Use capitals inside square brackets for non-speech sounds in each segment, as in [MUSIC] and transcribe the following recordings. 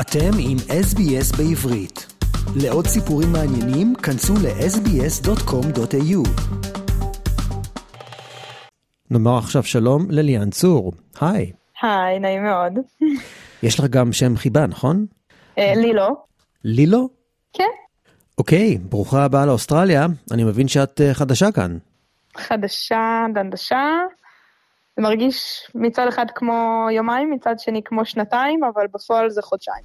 אתם עם SBS בעברית. לעוד סיפורים מעניינים, כנסו ל-sbs.com.au. נאמר עכשיו שלום לליאן צור. היי. היי, נעים מאוד. יש לך גם שם חיבה, נכון? אה, לי לא. לי לא? כן. אוקיי, ברוכה הבאה לאוסטרליה. אני מבין שאת אה, חדשה כאן. חדשה, דנדשה. זה מרגיש מצד אחד כמו יומיים, מצד שני כמו שנתיים, אבל בפועל זה חודשיים.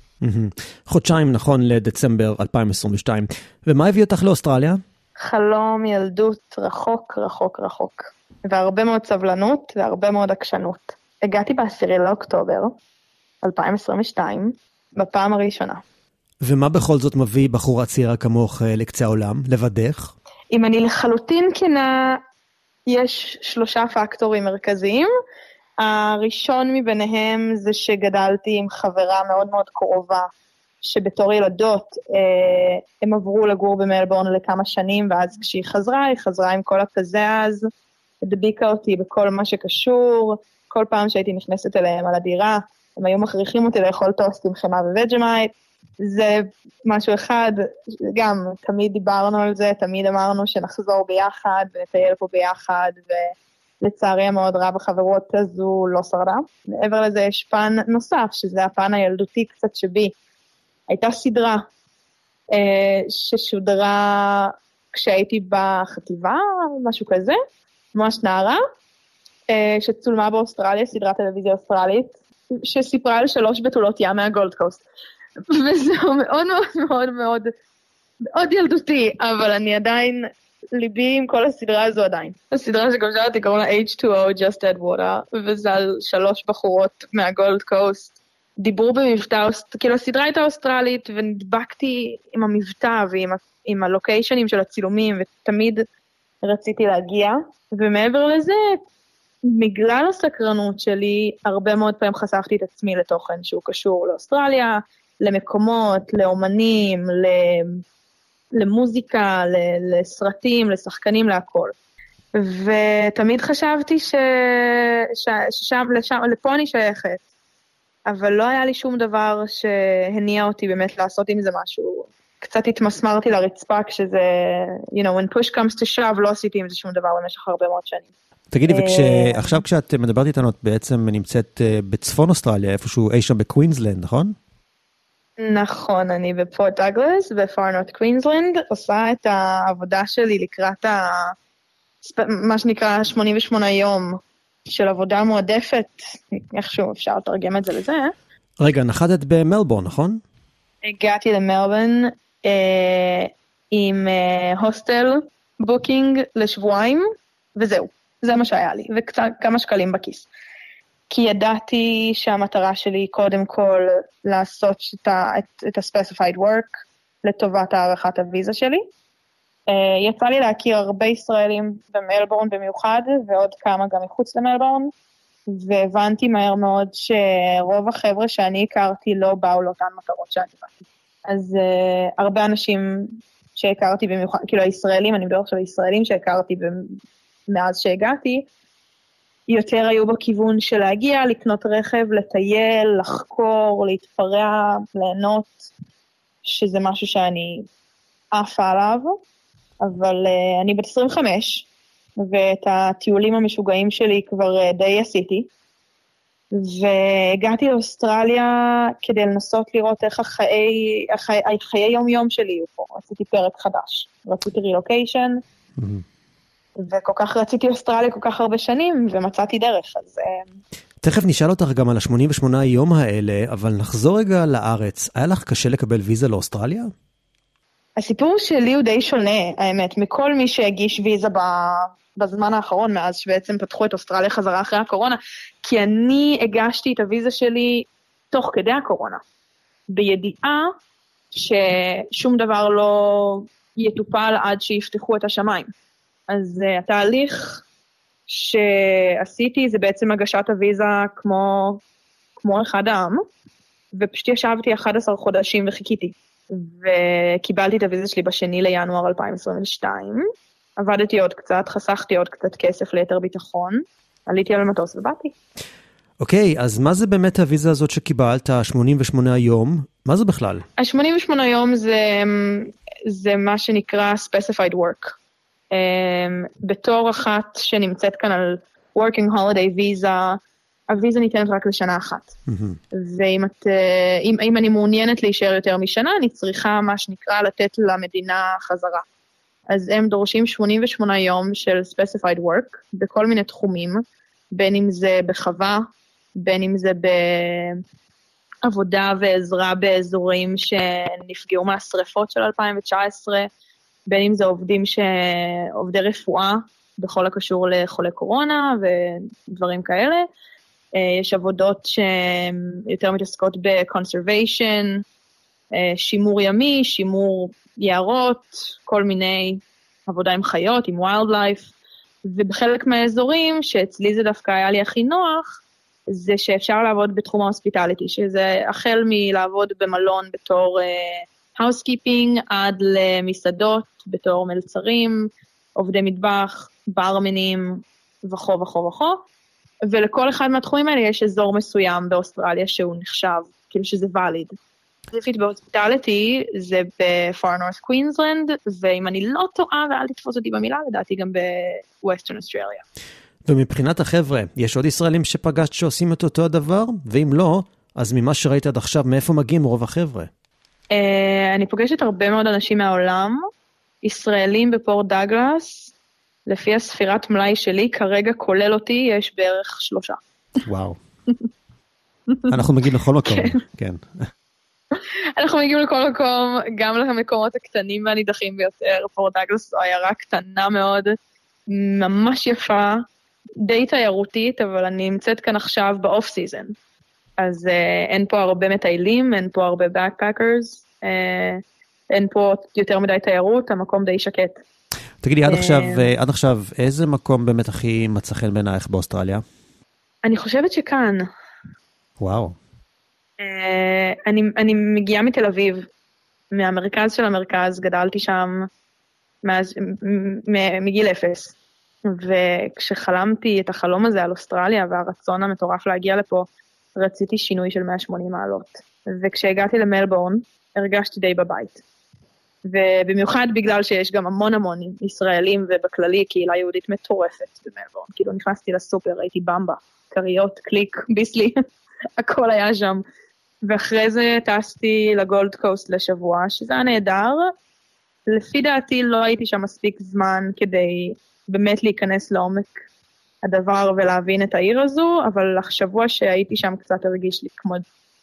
חודשיים נכון לדצמבר 2022. ומה הביא אותך לאוסטרליה? חלום ילדות רחוק, רחוק, רחוק. והרבה מאוד סבלנות והרבה מאוד עקשנות. הגעתי בעשירי לאוקטובר 2022, בפעם הראשונה. ומה בכל זאת מביא בחורה צעירה כמוך אה, לקצה העולם? לבדך? אם אני לחלוטין כנה, יש שלושה פקטורים מרכזיים. הראשון מביניהם זה שגדלתי עם חברה מאוד מאוד קרובה, שבתור ילדות אה, הם עברו לגור במלבורן לכמה שנים, ואז כשהיא חזרה, היא חזרה עם כל הכזה אז, הדביקה אותי בכל מה שקשור, כל פעם שהייתי נכנסת אליהם על הדירה, הם היו מכריחים אותי לאכול טוסט עם חמאה ו Vegemite. זה משהו אחד, גם תמיד דיברנו על זה, תמיד אמרנו שנחזור ביחד ונטייל פה ביחד, ולצערי המאוד רב החברות הזו לא שרדה. מעבר לזה יש פן נוסף, שזה הפן הילדותי קצת שבי. הייתה סדרה אה, ששודרה כשהייתי בחטיבה, משהו כזה, ממש נערה, אה, שצולמה באוסטרליה, סדרת טלוויזיה אוסטרלית, שסיפרה על שלוש בתולות ים מהגולד קוסט. וזהו מאוד מאוד מאוד מאוד מאוד ילדותי, אבל אני עדיין, ליבי עם כל הסדרה הזו עדיין. הסדרה שגם שאלתי קוראים לה H2O, Just Add Water, וזה על שלוש בחורות מהגולד קוסט. דיברו במבטא, כאילו הסדרה הייתה אוסטרלית, ונדבקתי עם המבטא ועם ה- עם הלוקיישנים של הצילומים, ותמיד רציתי להגיע. ומעבר לזה, בגלל הסקרנות שלי, הרבה מאוד פעמים חשפתי את עצמי לתוכן שהוא קשור לאוסטרליה, למקומות, לאומנים, למוזיקה, לסרטים, לשחקנים, להכל. ותמיד חשבתי ש... ש... ששם, לשם, לפה אני שייכת, אבל לא היה לי שום דבר שהניע אותי באמת לעשות עם זה משהו. קצת התמסמרתי לרצפה כשזה, you know, when push comes to shove, לא עשיתי עם זה שום דבר במשך הרבה מאוד שנים. תגידי, אה, ועכשיו כשאת מדברת איתנו, את בעצם נמצאת אה, בצפון אוסטרליה, איפשהו אי שם בקווינסלנד, נכון? נכון, אני בפורט דאגלס, ב Far North Queensland, עושה את העבודה שלי לקראת ה... מה שנקרא 88 יום של עבודה מועדפת, איכשהו אפשר לתרגם את זה לזה. רגע, נחתת במלבורן, נכון? הגעתי למלבורן אה, עם אה, הוסטל booking לשבועיים, וזהו, זה מה שהיה לי, וקצת כמה שקלים בכיס. כי ידעתי שהמטרה שלי היא קודם כל לעשות את ה- את- את ה-specified work לטובת הארכת הוויזה שלי. אה, יצא לי להכיר הרבה ישראלים במלבורן במיוחד, ועוד כמה גם מחוץ למלבורן, והבנתי מהר מאוד שרוב החבר'ה שאני הכרתי לא באו לאותן מטרות שאני באתי. אז uh, הרבה אנשים שהכרתי במיוחד, כאילו הישראלים, אני מדברת עכשיו על ישראלים שהכרתי מאז שהגעתי, יותר היו בכיוון של להגיע, לקנות רכב, לטייל, לחקור, להתפרע, ליהנות, שזה משהו שאני עפה עליו, אבל uh, אני בת 25, ואת הטיולים המשוגעים שלי כבר uh, די עשיתי. והגעתי לאוסטרליה כדי לנסות לראות איך החיי, החיי, החיי יום-יום שלי יהיו פה. רציתי פרק חדש, רציתי רילוקיישן, וכל כך רציתי אוסטרליה כל כך הרבה שנים, ומצאתי דרך, אז אה, תכף נשאל אותך גם על ה-88 יום האלה, אבל נחזור רגע לארץ. היה לך קשה לקבל ויזה לאוסטרליה? הסיפור שלי הוא די שונה, האמת, מכל מי שהגיש ויזה ב... בזמן האחרון, מאז שבעצם פתחו את אוסטרליה חזרה אחרי הקורונה, כי אני הגשתי את הוויזה שלי תוך כדי הקורונה, בידיעה ששום דבר לא יטופל עד שיפתחו את השמיים. אז uh, התהליך שעשיתי זה בעצם הגשת הוויזה כמו, כמו אחד העם, ופשוט ישבתי 11 חודשים וחיכיתי. וקיבלתי את הוויזה שלי בשני לינואר 2022. עבדתי עוד קצת, חסכתי עוד קצת כסף ליתר ביטחון, עליתי על המטוס ובאתי. אוקיי, אז מה זה באמת הוויזה הזאת שקיבלת, 88 יום? מה זה בכלל? ה-88 יום זה, זה מה שנקרא specified work. Um, בתור אחת שנמצאת כאן על working holiday visa, הוויזה ניתנת רק לשנה אחת. Mm-hmm. ואם את, אה, אם, אם אני מעוניינת להישאר יותר משנה, אני צריכה מה שנקרא לתת למדינה חזרה. אז הם דורשים 88 יום של specified work בכל מיני תחומים, בין אם זה בחווה, בין אם זה בעבודה ועזרה באזורים שנפגעו מהשרפות של 2019, בין אם זה עובדים ש... עובדי רפואה בכל הקשור לחולי קורונה ודברים כאלה. אה, יש עבודות שהן יותר מתעסקות ב-conservation, אה, שימור ימי, שימור יערות, כל מיני עבודה עם חיות, עם wildlife, ובחלק מהאזורים, שאצלי זה דווקא היה לי הכי נוח, זה שאפשר לעבוד בתחום ה hospitality, שזה החל מלעבוד במלון בתור housekeeping, עד למסעדות בתור מלצרים, עובדי מטבח, ברמנים וכו' וכו' וכו'. ולכל אחד מהתחומים האלה יש אזור מסוים באוסטרליה שהוא נחשב, כאילו שזה valid. ספציפית ב hospitality זה ב Far North Queensland, ואם אני לא טועה, ואל תתפוס אותי במילה, לדעתי גם ב Western Australia. ומבחינת החבר'ה, יש עוד ישראלים שפגשת שעושים את אותו הדבר? ואם לא, אז ממה שראית עד עכשיו, מאיפה מגיעים רוב החבר'ה? Uh, אני פוגשת הרבה מאוד אנשים מהעולם, ישראלים בפורט דאגלס, לפי הספירת מלאי שלי, כרגע כולל אותי, יש בערך שלושה. וואו. אנחנו מגיעים לכל מקום, כן. אנחנו מגיעים לכל מקום, גם למקומות הקטנים והנידחים ביותר. פורט דאגלס זו עיירה קטנה מאוד, ממש יפה, די תיירותית, אבל אני נמצאת כאן עכשיו ב off season. אז uh, אין פה הרבה מטיילים, אין פה הרבה backpackers, uh, אין פה יותר מדי תיירות, המקום די שקט. תגידי, עד עכשיו, uh, עד עכשיו, איזה מקום באמת הכי מצא חן בעינייך באוסטרליה? אני חושבת שכאן. וואו. אני, אני מגיעה מתל אביב, מהמרכז של המרכז, גדלתי שם מאז, מגיל אפס. וכשחלמתי את החלום הזה על אוסטרליה והרצון המטורף להגיע לפה, רציתי שינוי של 180 מעלות. וכשהגעתי למלבורן, הרגשתי די בבית. ובמיוחד בגלל שיש גם המון המון ישראלים ובכללי קהילה יהודית מטורפת במלבורן. כאילו נכנסתי לסופר, ראיתי במבה, כריות, קליק, ביסלי, [LAUGHS] הכל היה שם. ואחרי זה טסתי לגולד קוסט לשבוע, שזה היה נהדר. לפי דעתי לא הייתי שם מספיק זמן כדי באמת להיכנס לעומק הדבר ולהבין את העיר הזו, אבל השבוע שהייתי שם קצת הרגיש לי כמו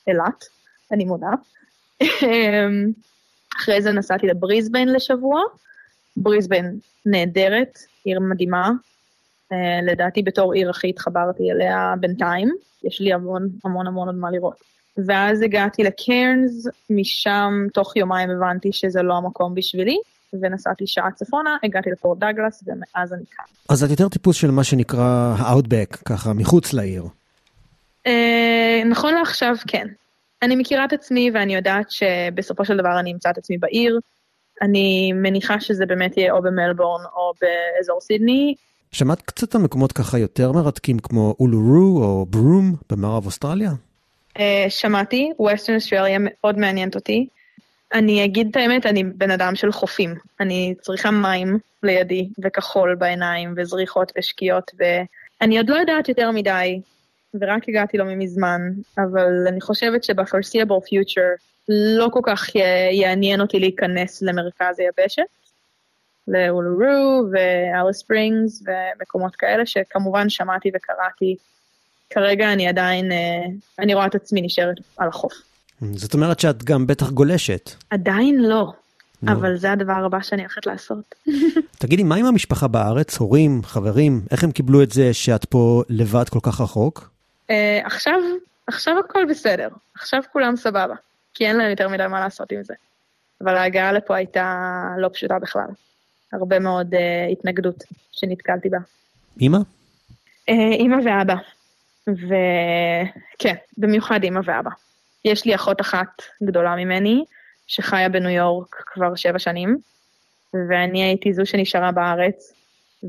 אילת, אני מודה. אחרי זה נסעתי לבריסביין לשבוע, בריסביין נהדרת, עיר מדהימה, uh, לדעתי בתור עיר הכי התחברתי אליה בינתיים, יש לי המון המון המון עוד מה לראות. ואז הגעתי לקרנס, משם תוך יומיים הבנתי שזה לא המקום בשבילי, ונסעתי שעה צפונה, הגעתי לפורט דאגלס, ומאז אני כאן. אז את יותר טיפוס של מה שנקרא האוטבק, ככה, מחוץ לעיר. אה, נכון לעכשיו, כן. אני מכירה את עצמי ואני יודעת שבסופו של דבר אני אמצא את עצמי בעיר. אני מניחה שזה באמת יהיה או במלבורן או באזור סידני. שמעת קצת על מקומות ככה יותר מרתקים כמו אולורו או ברום במערב אוסטרליה? Uh, שמעתי, ווסטרן אוסטרליה מאוד מעניינת אותי. אני אגיד את האמת, אני בן אדם של חופים. אני צריכה מים לידי, וכחול בעיניים, וזריחות ושקיעות, ואני עוד לא יודעת יותר מדי, ורק הגעתי לא מזמן, אבל אני חושבת שב-foreseeable future לא כל כך יעניין אותי להיכנס למרכז היבשת, לאולורו ואליס ספרינגס ומקומות כאלה, שכמובן שמעתי וקראתי. כרגע אני עדיין, אה, אני רואה את עצמי נשארת על החוף. זאת אומרת שאת גם בטח גולשת. עדיין לא. אבל זה הדבר הבא שאני הולכת לעשות. [LAUGHS] תגידי, מה עם המשפחה בארץ? הורים, חברים, איך הם קיבלו את זה שאת פה לבד כל כך רחוק? Uh, עכשיו, עכשיו הכל בסדר, עכשיו כולם סבבה, כי אין להם יותר מדי מה לעשות עם זה. אבל ההגעה לפה הייתה לא פשוטה בכלל. הרבה מאוד uh, התנגדות שנתקלתי בה. אימא? Uh, אימא ואבא. וכן, במיוחד אימא ואבא. יש לי אחות אחת גדולה ממני, שחיה בניו יורק כבר שבע שנים, ואני הייתי זו שנשארה בארץ,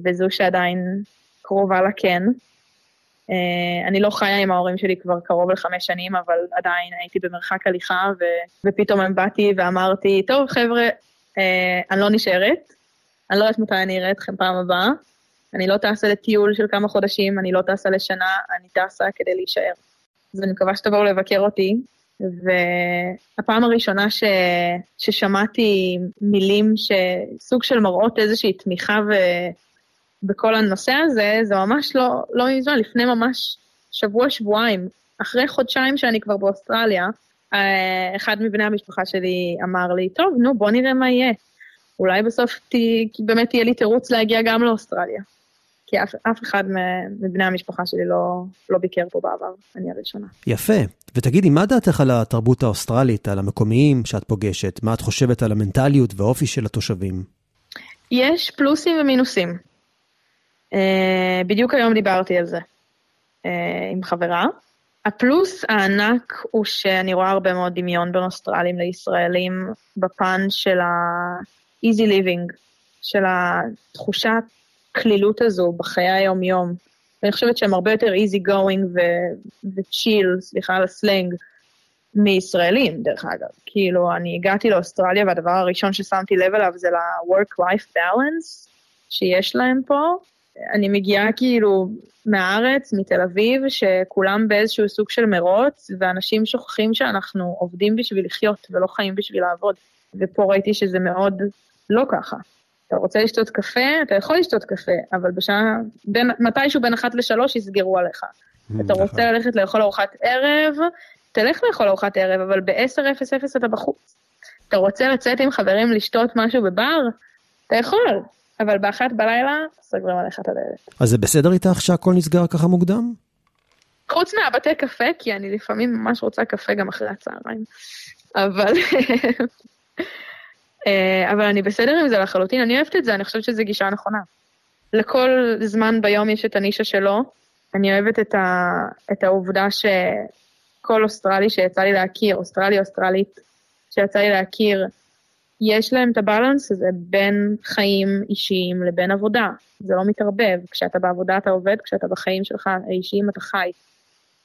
וזו שעדיין קרובה לה כן. Uh, אני לא חיה עם ההורים שלי כבר קרוב לחמש שנים, אבל עדיין הייתי במרחק הליכה, ו, ופתאום הם באתי ואמרתי, טוב חבר'ה, uh, אני לא נשארת, אני לא יודעת מתי אני אראה אתכם פעם הבאה, אני לא טסה לטיול של כמה חודשים, אני לא טסה לשנה, אני טסה כדי להישאר. אז אני מקווה שתבואו לבקר אותי, והפעם הראשונה ש... ששמעתי מילים שסוג של מראות איזושהי תמיכה ו... בכל הנושא הזה, זה ממש לא, לא מזמן, לפני ממש שבוע-שבועיים, אחרי חודשיים שאני כבר באוסטרליה, אה, אחד מבני המשפחה שלי אמר לי, טוב, נו, בוא נראה מה יהיה. אולי בסוף ת... באמת תהיה לי תירוץ להגיע גם לאוסטרליה. כי אף, אף אחד מבני המשפחה שלי לא, לא ביקר פה בעבר, אני הראשונה. יפה. ותגידי, מה דעתך על התרבות האוסטרלית, על המקומיים שאת פוגשת? מה את חושבת על המנטליות והאופי של התושבים? יש פלוסים ומינוסים. Uh, בדיוק היום דיברתי על זה uh, עם חברה. הפלוס הענק הוא שאני רואה הרבה מאוד דמיון בין אוסטרלים לישראלים בפן של ה-easy living, של התחושת הקלילות הזו בחיי היום-יום. ואני חושבת שהם הרבה יותר easy going ו-chill, סליחה על הסלנג, מישראלים, דרך אגב. כאילו, אני הגעתי לאוסטרליה והדבר הראשון ששמתי לב אליו זה ל-work-life balance שיש להם פה. אני מגיעה כאילו מהארץ, מתל אביב, שכולם באיזשהו סוג של מרוץ, ואנשים שוכחים שאנחנו עובדים בשביל לחיות ולא חיים בשביל לעבוד. ופה ראיתי שזה מאוד לא ככה. אתה רוצה לשתות קפה, אתה יכול לשתות קפה, אבל בשעה, בין, מתישהו בין אחת לשלוש יסגרו עליך. Mm, אתה רוצה נכון. ללכת לאכול ארוחת ערב, תלך לאכול ארוחת ערב, אבל ב-10:00 אתה בחוץ. אתה רוצה לצאת עם חברים לשתות משהו בבר? אתה יכול, אבל באחת בלילה סגרים עליך את הדלת. אז זה בסדר איתך שהכל נסגר ככה מוקדם? חוץ מהבתי קפה, כי אני לפעמים ממש רוצה קפה גם אחרי הצהריים. אבל אבל אני בסדר עם זה לחלוטין, אני אוהבת את זה, אני חושבת שזו גישה נכונה. לכל זמן ביום יש את הנישה שלו. אני אוהבת את, ה, את העובדה שכל אוסטרלי שיצא לי להכיר, אוסטרלי אוסטרלית שיצא לי להכיר, יש להם את הבלנס הזה בין חיים אישיים לבין עבודה. זה לא מתערבב. כשאתה בעבודה אתה עובד, כשאתה בחיים שלך האישיים אתה חי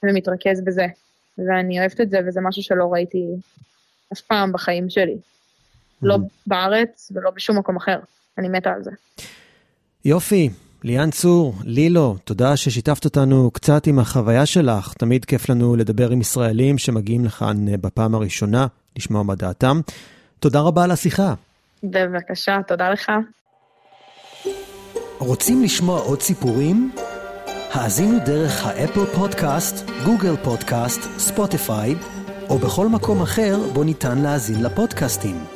ומתרכז בזה. ואני אוהבת את זה, וזה משהו שלא ראיתי אף פעם בחיים שלי. לא mm-hmm. בארץ ולא בשום מקום אחר. אני מתה על זה. יופי. ליאן צור, לילו, תודה ששיתפת אותנו קצת עם החוויה שלך. תמיד כיף לנו לדבר עם ישראלים שמגיעים לכאן אה, בפעם הראשונה, לשמוע מה דעתם. תודה רבה על השיחה. בבקשה, תודה לך. רוצים לשמוע עוד סיפורים? האזינו דרך האפל פודקאסט, גוגל פודקאסט, ספוטיפיי, או בכל מקום אחר בו ניתן להאזין לפודקאסטים.